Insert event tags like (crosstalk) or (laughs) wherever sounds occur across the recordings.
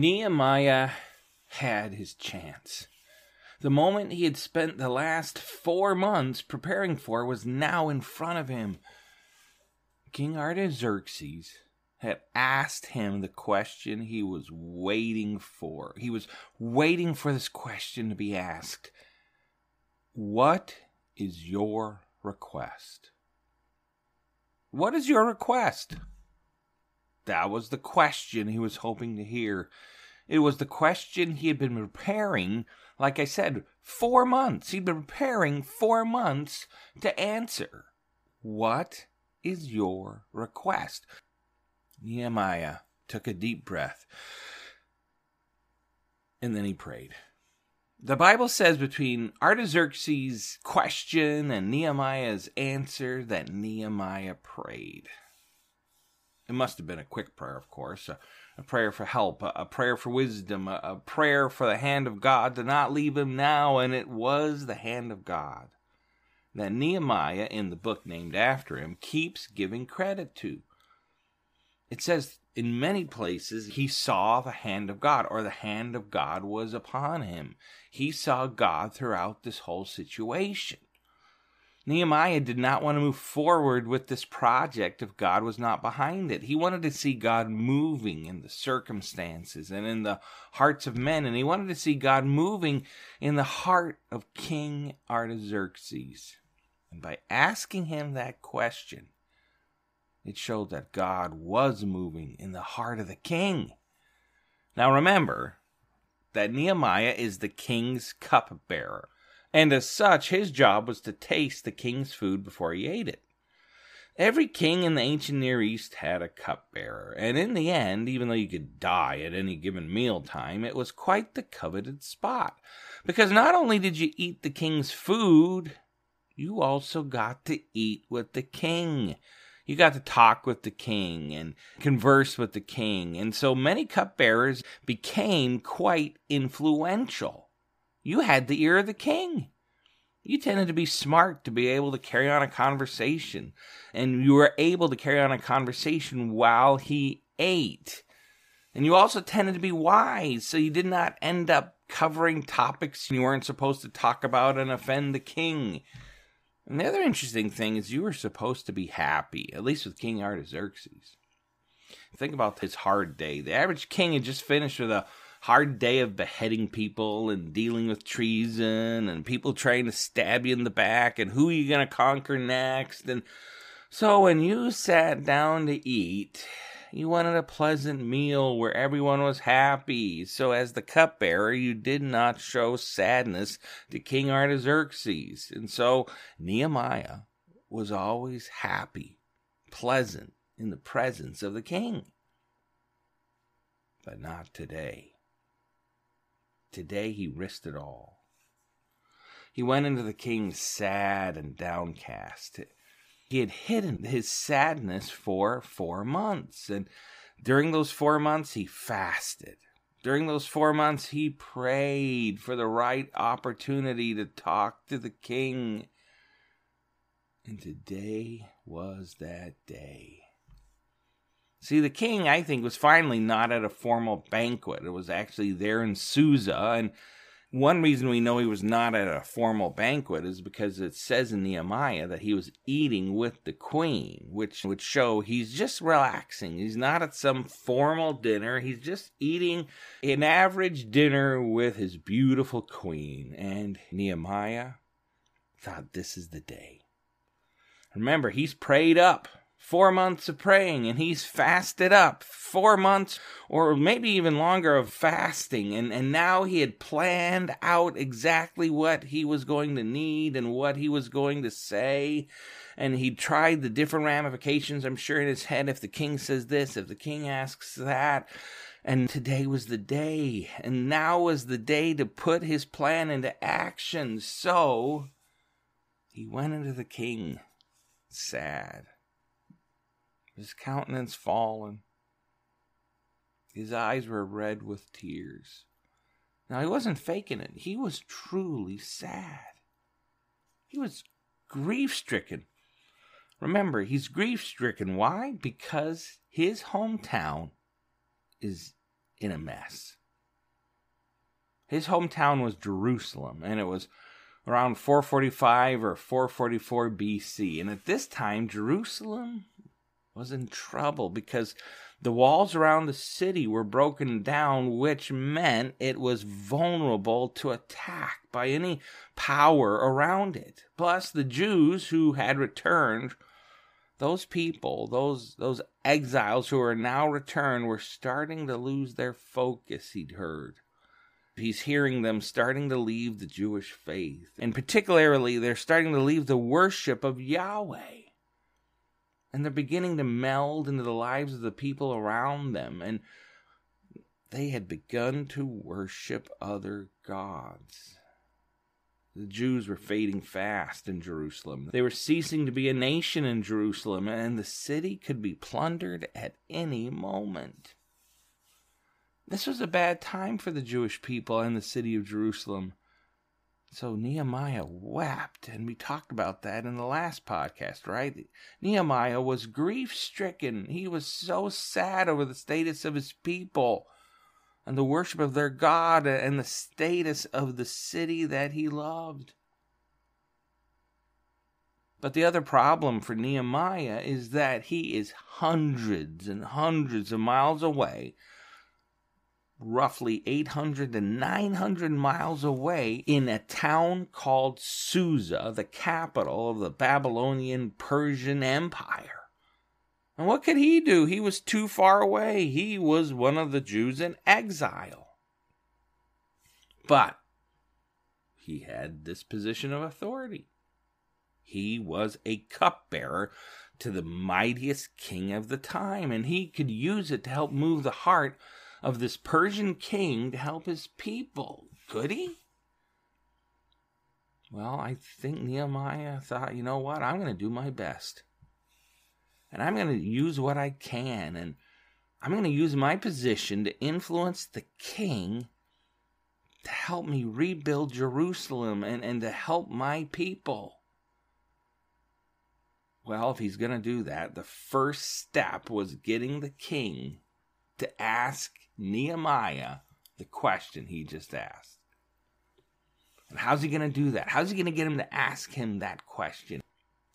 Nehemiah had his chance. The moment he had spent the last four months preparing for was now in front of him. King Artaxerxes had asked him the question he was waiting for. He was waiting for this question to be asked What is your request? What is your request? That was the question he was hoping to hear. It was the question he had been preparing, like I said, four months. He'd been preparing four months to answer. What is your request? Nehemiah took a deep breath and then he prayed. The Bible says between Artaxerxes' question and Nehemiah's answer that Nehemiah prayed. It must have been a quick prayer, of course, a, a prayer for help, a, a prayer for wisdom, a, a prayer for the hand of God to not leave him now, and it was the hand of God that Nehemiah, in the book named after him, keeps giving credit to. It says in many places he saw the hand of God, or the hand of God was upon him. He saw God throughout this whole situation. Nehemiah did not want to move forward with this project if God was not behind it. He wanted to see God moving in the circumstances and in the hearts of men, and he wanted to see God moving in the heart of King Artaxerxes. And by asking him that question, it showed that God was moving in the heart of the king. Now remember that Nehemiah is the king's cupbearer and as such, his job was to taste the king's food before he ate it. Every king in the ancient Near East had a cupbearer, and in the end, even though you could die at any given meal time, it was quite the coveted spot. Because not only did you eat the king's food, you also got to eat with the king. You got to talk with the king and converse with the king, and so many cupbearers became quite influential. You had the ear of the king. You tended to be smart to be able to carry on a conversation, and you were able to carry on a conversation while he ate. And you also tended to be wise, so you did not end up covering topics you weren't supposed to talk about and offend the king. And the other interesting thing is you were supposed to be happy, at least with King Artaxerxes. Think about his hard day. The average king had just finished with a hard day of beheading people and dealing with treason and people trying to stab you in the back and who are you going to conquer next. And so when you sat down to eat, you wanted a pleasant meal where everyone was happy. So as the cupbearer, you did not show sadness to King Artaxerxes. And so Nehemiah was always happy, pleasant in the presence of the king. But not today. Today he risked it all. he went into the king sad and downcast. He had hidden his sadness for four months, and during those four months, he fasted. During those four months, he prayed for the right opportunity to talk to the king. And today was that day. See, the king, I think, was finally not at a formal banquet. It was actually there in Susa, and one reason we know he was not at a formal banquet is because it says in Nehemiah that he was eating with the queen, which would show he's just relaxing. He's not at some formal dinner. He's just eating an average dinner with his beautiful queen. And Nehemiah thought this is the day. Remember, he's prayed up four months of praying and he's fasted up four months or maybe even longer of fasting. And, and now he had planned out exactly what he was going to need and what he was going to say. And he tried the different ramifications i'm sure in his head. If the king says this if the king asks that. And today was the day. And now was the day to put his plan into action. So he went into the king sad his countenance fallen. His eyes were red with tears. Now, he wasn't faking it. He was truly sad. He was grief stricken. Remember, he's grief stricken. Why? Because his hometown is in a mess. His hometown was Jerusalem, and it was around 445 or 444 BC. And at this time, Jerusalem was in trouble because the walls around the city were broken down, which meant it was vulnerable to attack by any power around it. Plus, the Jews who had returned, those people, those those exiles who are now returned, were starting to lose their focus. He'd heard. He's hearing them starting to leave the Jewish faith. And particularly, they're starting to leave the worship of Yahweh and they're beginning to meld into the lives of the people around them and they had begun to worship other gods. The Jews were fading fast in Jerusalem. They were ceasing to be a nation in Jerusalem, and the city could be plundered at any moment. This was a bad time for the Jewish people and the city of Jerusalem. So Nehemiah wept, and we talked about that in the last podcast, right? Nehemiah was grief stricken. He was so sad over the status of his people and the worship of their God and the status of the city that he loved. But the other problem for Nehemiah is that he is hundreds and hundreds of miles away roughly 800 to 900 miles away in a town called Susa, the capital of the Babylonian Persian Empire. And what could he do? He was too far away. He was one of the Jews in exile. But he had this position of authority. He was a cupbearer to the mightiest king of the time, and he could use it to help move the heart of this Persian king to help his people. Could he? Well, I think Nehemiah thought, you know what? I'm going to do my best. And I'm going to use what I can. And I'm going to use my position to influence the king to help me rebuild Jerusalem and, and to help my people. Well, if he's going to do that, the first step was getting the king to ask Nehemiah the question he just asked. And how's he going to do that? How's he going to get him to ask him that question?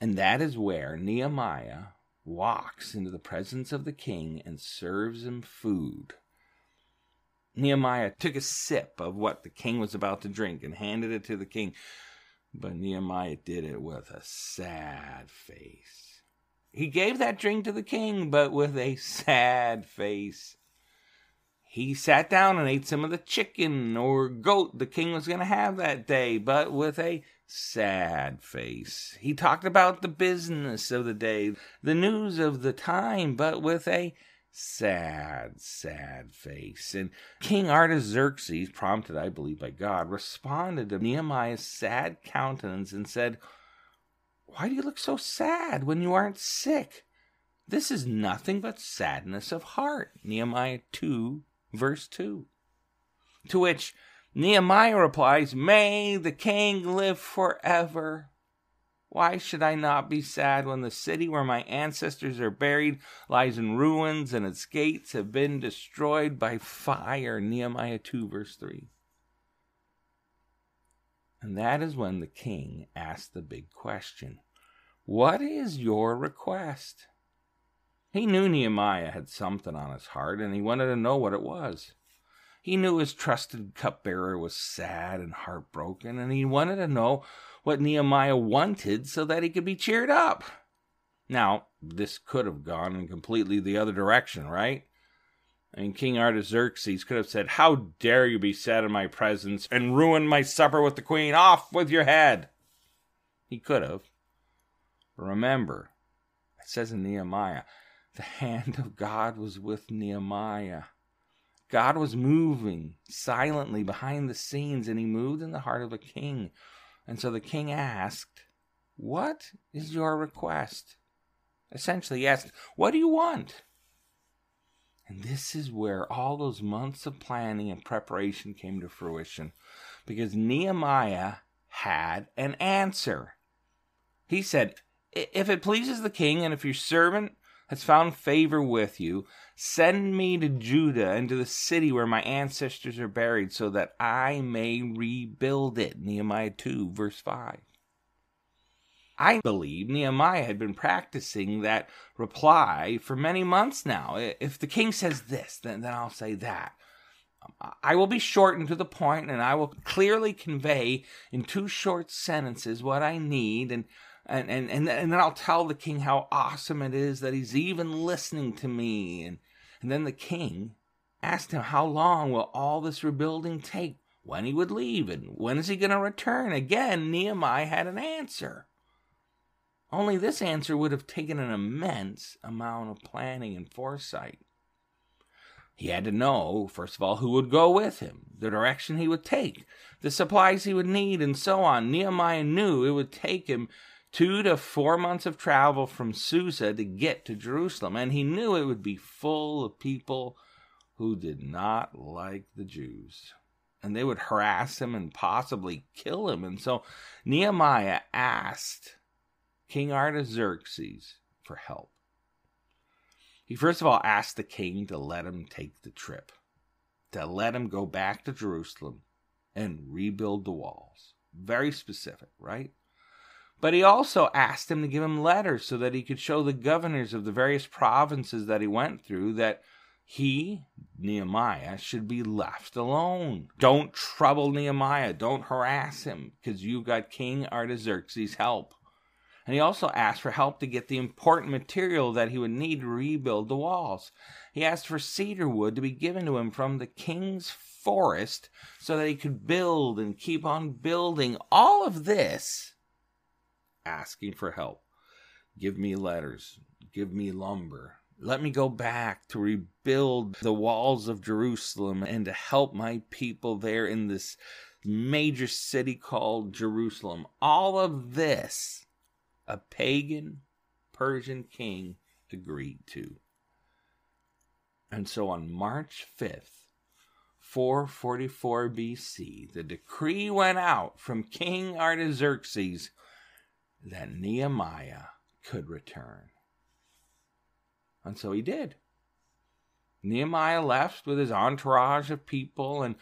And that is where Nehemiah walks into the presence of the king and serves him food. Nehemiah took a sip of what the king was about to drink and handed it to the king. But Nehemiah did it with a sad face. He gave that drink to the king, but with a (laughs) sad face he sat down and ate some of the chicken or goat the king was going to have that day, but with a sad face. He talked about the business of the day, the news of the time, but with a sad, sad face. And King Artaxerxes, prompted, I believe, by God, responded to Nehemiah's sad countenance and said, Why do you look so sad when you aren't sick? This is nothing but sadness of heart. Nehemiah 2, verse 2. To which Nehemiah replies, May the king live forever. Why should I not be sad when the city where my ancestors are buried lies in ruins and its gates have been destroyed by fire? Nehemiah 2, verse 3. And that is when the king asked the big question What is your request? He knew Nehemiah had something on his heart, and he wanted to know what it was. He knew his trusted cupbearer was sad and heartbroken, and he wanted to know what Nehemiah wanted so that he could be cheered up. Now, this could have gone in completely the other direction, right? Mean, King Artaxerxes could have said, How dare you be sad in my presence and ruin my supper with the queen? Off with your head! He could have. But remember, it says in Nehemiah, the hand of God was with Nehemiah. God was moving silently behind the scenes, and he moved in the heart of the king and so the king asked, What is your request? Essentially, he asked, What do you want? And this is where all those months of planning and preparation came to fruition because Nehemiah had an answer. He said, If it pleases the king, and if your servant has found favor with you, send me to Judah and to the city where my ancestors are buried, so that I may rebuild it. Nehemiah 2, verse 5. I believe Nehemiah had been practicing that reply for many months now. If the king says this, then, then I'll say that. Um, I will be shortened to the point, and I will clearly convey in two short sentences what I need, and and, and, and, and then I'll tell the king how awesome it is that he's even listening to me. And, and then the king asked him, How long will all this rebuilding take? When he would leave, and when is he going to return? Again, Nehemiah had an answer. Only this answer would have taken an immense amount of planning and foresight. He had to know, first of all, who would go with him, the direction he would take, the supplies he would need, and so on. Nehemiah knew it would take him two to four months of travel from Susa to get to Jerusalem, and he knew it would be full of people who did not like the Jews. And they would harass him and possibly kill him. And so Nehemiah asked King Artaxerxes for help. He first of all asked the king to let him take the trip, to let him go back to Jerusalem and rebuild the walls. Very specific, right? But he also asked him to give him letters so that he could show the governors of the various provinces that he went through that he, Nehemiah, should be left alone. Don't trouble Nehemiah. Don't harass him because you've got King Artaxerxes' help. And he also asked for help to get the important material that he would need to rebuild the walls. He asked for cedar wood to be given to him from the king's forest so that he could build and keep on building. All of this asking for help. Give me letters. Give me lumber. Let me go back to rebuild the walls of Jerusalem and to help my people there in this major city called Jerusalem. All of this, a pagan Persian king agreed to. And so on March 5th, 444 BC, the decree went out from King Artaxerxes that Nehemiah could return. And so he did. Nehemiah left with his entourage of people and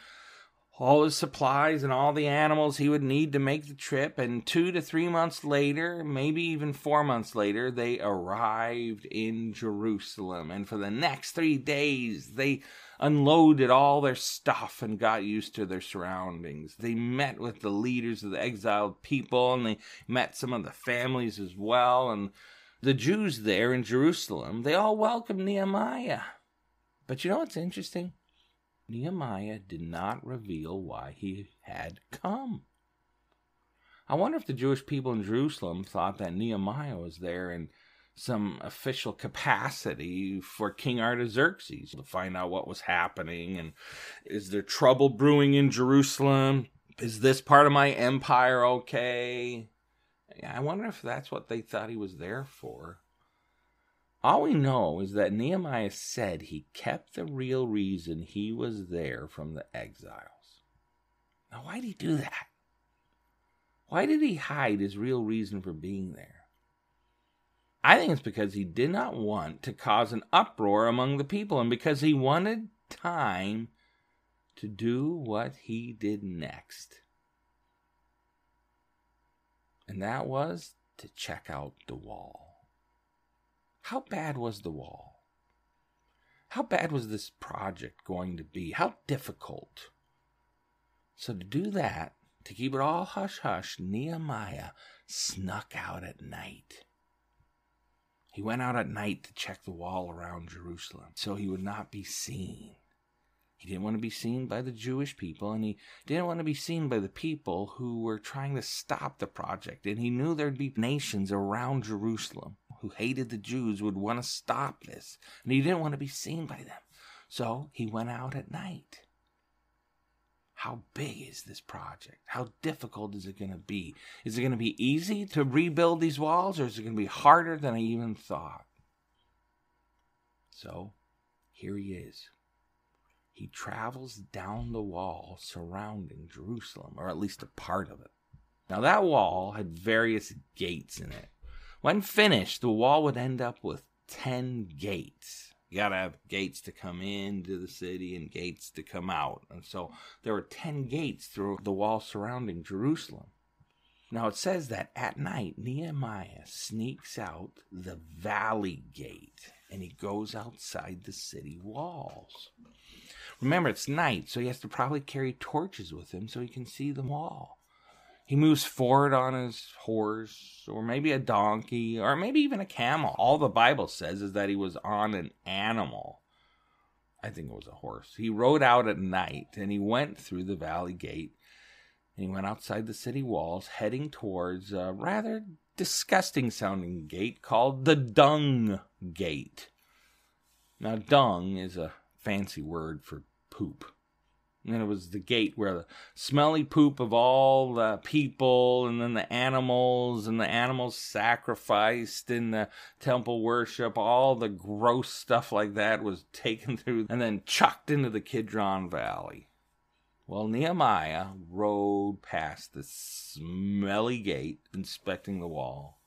all his supplies and all the animals he would need to make the trip. And two to three months later, maybe even four months later, they arrived in Jerusalem. And for the next three days, they unloaded all their stuff and got used to their surroundings. They met with the leaders of the exiled people and they met some of the families as well. And the Jews there in Jerusalem, they all welcomed Nehemiah. But you know what's interesting? Nehemiah did not reveal why he had come. I wonder if the Jewish people in Jerusalem thought that Nehemiah was there in some official capacity for King Artaxerxes to find out what was happening and is there trouble brewing in Jerusalem? Is this part of my empire okay? I wonder if that's what they thought he was there for. All we know is that Nehemiah said he kept the real reason he was there from the exiles. Now, why did he do that? Why did he hide his real reason for being there? I think it's because he did not want to cause an uproar among the people and because he wanted time to do what he did next. And that was to check out the wall. How bad was the wall? How bad was this project going to be? How difficult? So, to do that, to keep it all hush hush, Nehemiah snuck out at night. He went out at night to check the wall around Jerusalem so he would not be seen. He didn't want to be seen by the Jewish people, and he didn't want to be seen by the people who were trying to stop the project. And he knew there'd be nations around Jerusalem who hated the Jews would want to stop this, and he didn't want to be seen by them. So he went out at night. How big is this project? How difficult is it going to be? Is it going to be easy to rebuild these walls, or is it going to be harder than I even thought? So, here he is. He travels down the wall surrounding Jerusalem, or at least a part of it. Now, that wall had various gates in it. When finished, the wall would end up with 10 gates. You got to have gates to come into the city and gates to come out. And so there were 10 gates through the wall surrounding Jerusalem. Now it says that at night Nehemiah sneaks out the valley gate and he goes outside the city walls. Remember, it's night, so he has to probably carry torches with him so he can see the wall. He moves forward on his horse, or maybe a donkey, or maybe even a camel. All the Bible says is that he was on an animal. I think it was a horse. He rode out at night and he went through the valley gate. And he went outside the city walls, heading towards a rather disgusting sounding gate called the Dung Gate. Now, dung is a fancy word for poop. And it was the gate where the smelly poop of all the people and then the animals and the animals sacrificed in the temple worship, all the gross stuff like that was taken (laughs) through and then chucked into the Kidron Valley. Well, Nehemiah rode past the smelly gate, inspecting the wall.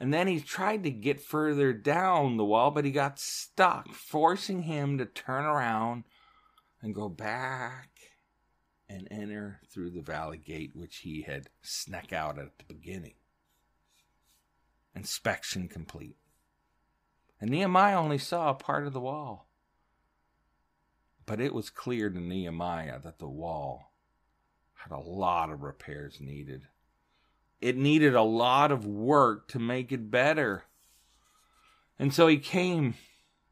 And then he tried to get further down the wall, but he got stuck, forcing him to turn around and go back and enter through the valley gate which he had snuck out at the beginning. Inspection complete. And Nehemiah only saw a part of the wall. But it was clear to Nehemiah that the wall had a lot of repairs needed. It needed a lot of work to make it better. And so he came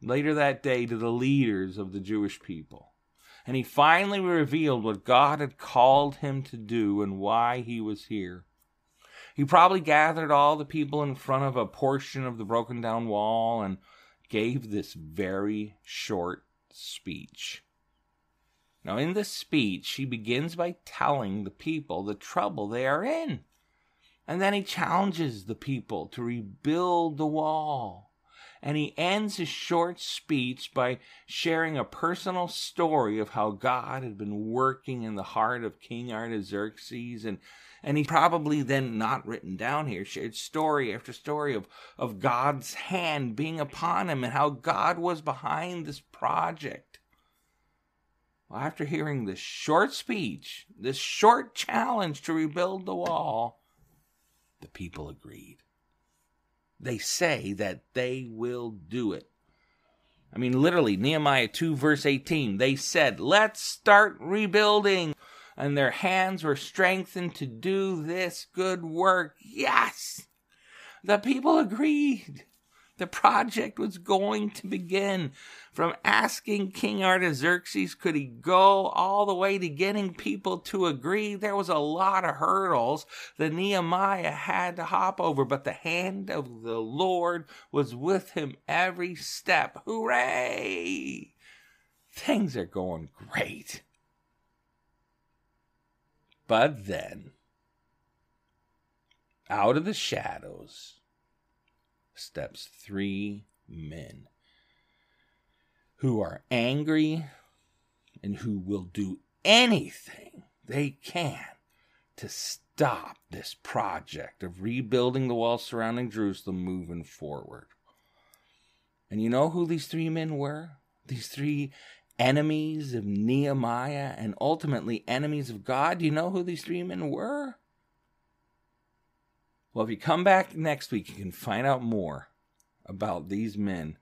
later that day to the leaders of the Jewish people and he finally revealed what God had called him to do and why he was here. He probably gathered all the people in front of a portion of the broken down wall and gave this very short speech. Now, in this speech, he begins by telling the people the trouble they are in. And then he challenges the people to rebuild the wall and he ends his short speech by sharing a personal story of how God had been working in the heart of King Artaxerxes and and he probably then not written down here shared story after story of of God's hand being upon him and how God was behind this project. Well, after hearing this short speech, this short challenge to rebuild the wall, the people agreed they say that they will do it. I mean, literally, Nehemiah 2, verse 18, they said, Let's start rebuilding. And their hands were strengthened to do this good work. Yes! The people agreed. The project was going to begin from asking King Artaxerxes could he go all the way to getting people to agree. There was a lot of hurdles that Nehemiah had to hop over, but the hand of the Lord was with him every step. Hooray! Things are going great. But then, out of the shadows steps three men who are angry and who will do anything they can to stop this project of rebuilding the walls surrounding Jerusalem moving forward. And you know who these three men were? These three enemies of Nehemiah and ultimately enemies of God. Do you know who these three men were? Well, if you come back next week, you can find out more about these men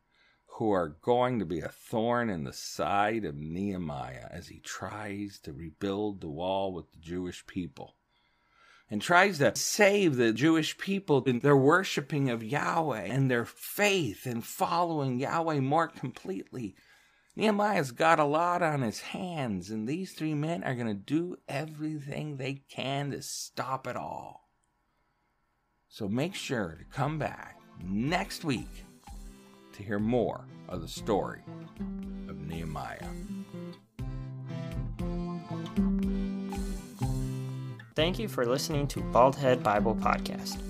who are going to be a thorn in the side of Nehemiah as he tries to rebuild the wall with the Jewish people and tries to save the Jewish people in their worshiping of Yahweh and their faith in following Yahweh more completely. Nehemiah's got a lot on his hands, and these three men are going to do everything they can to stop it all. So make sure to come back next week to hear more of the story of Nehemiah. Thank you for listening to Baldhead Bible Podcast.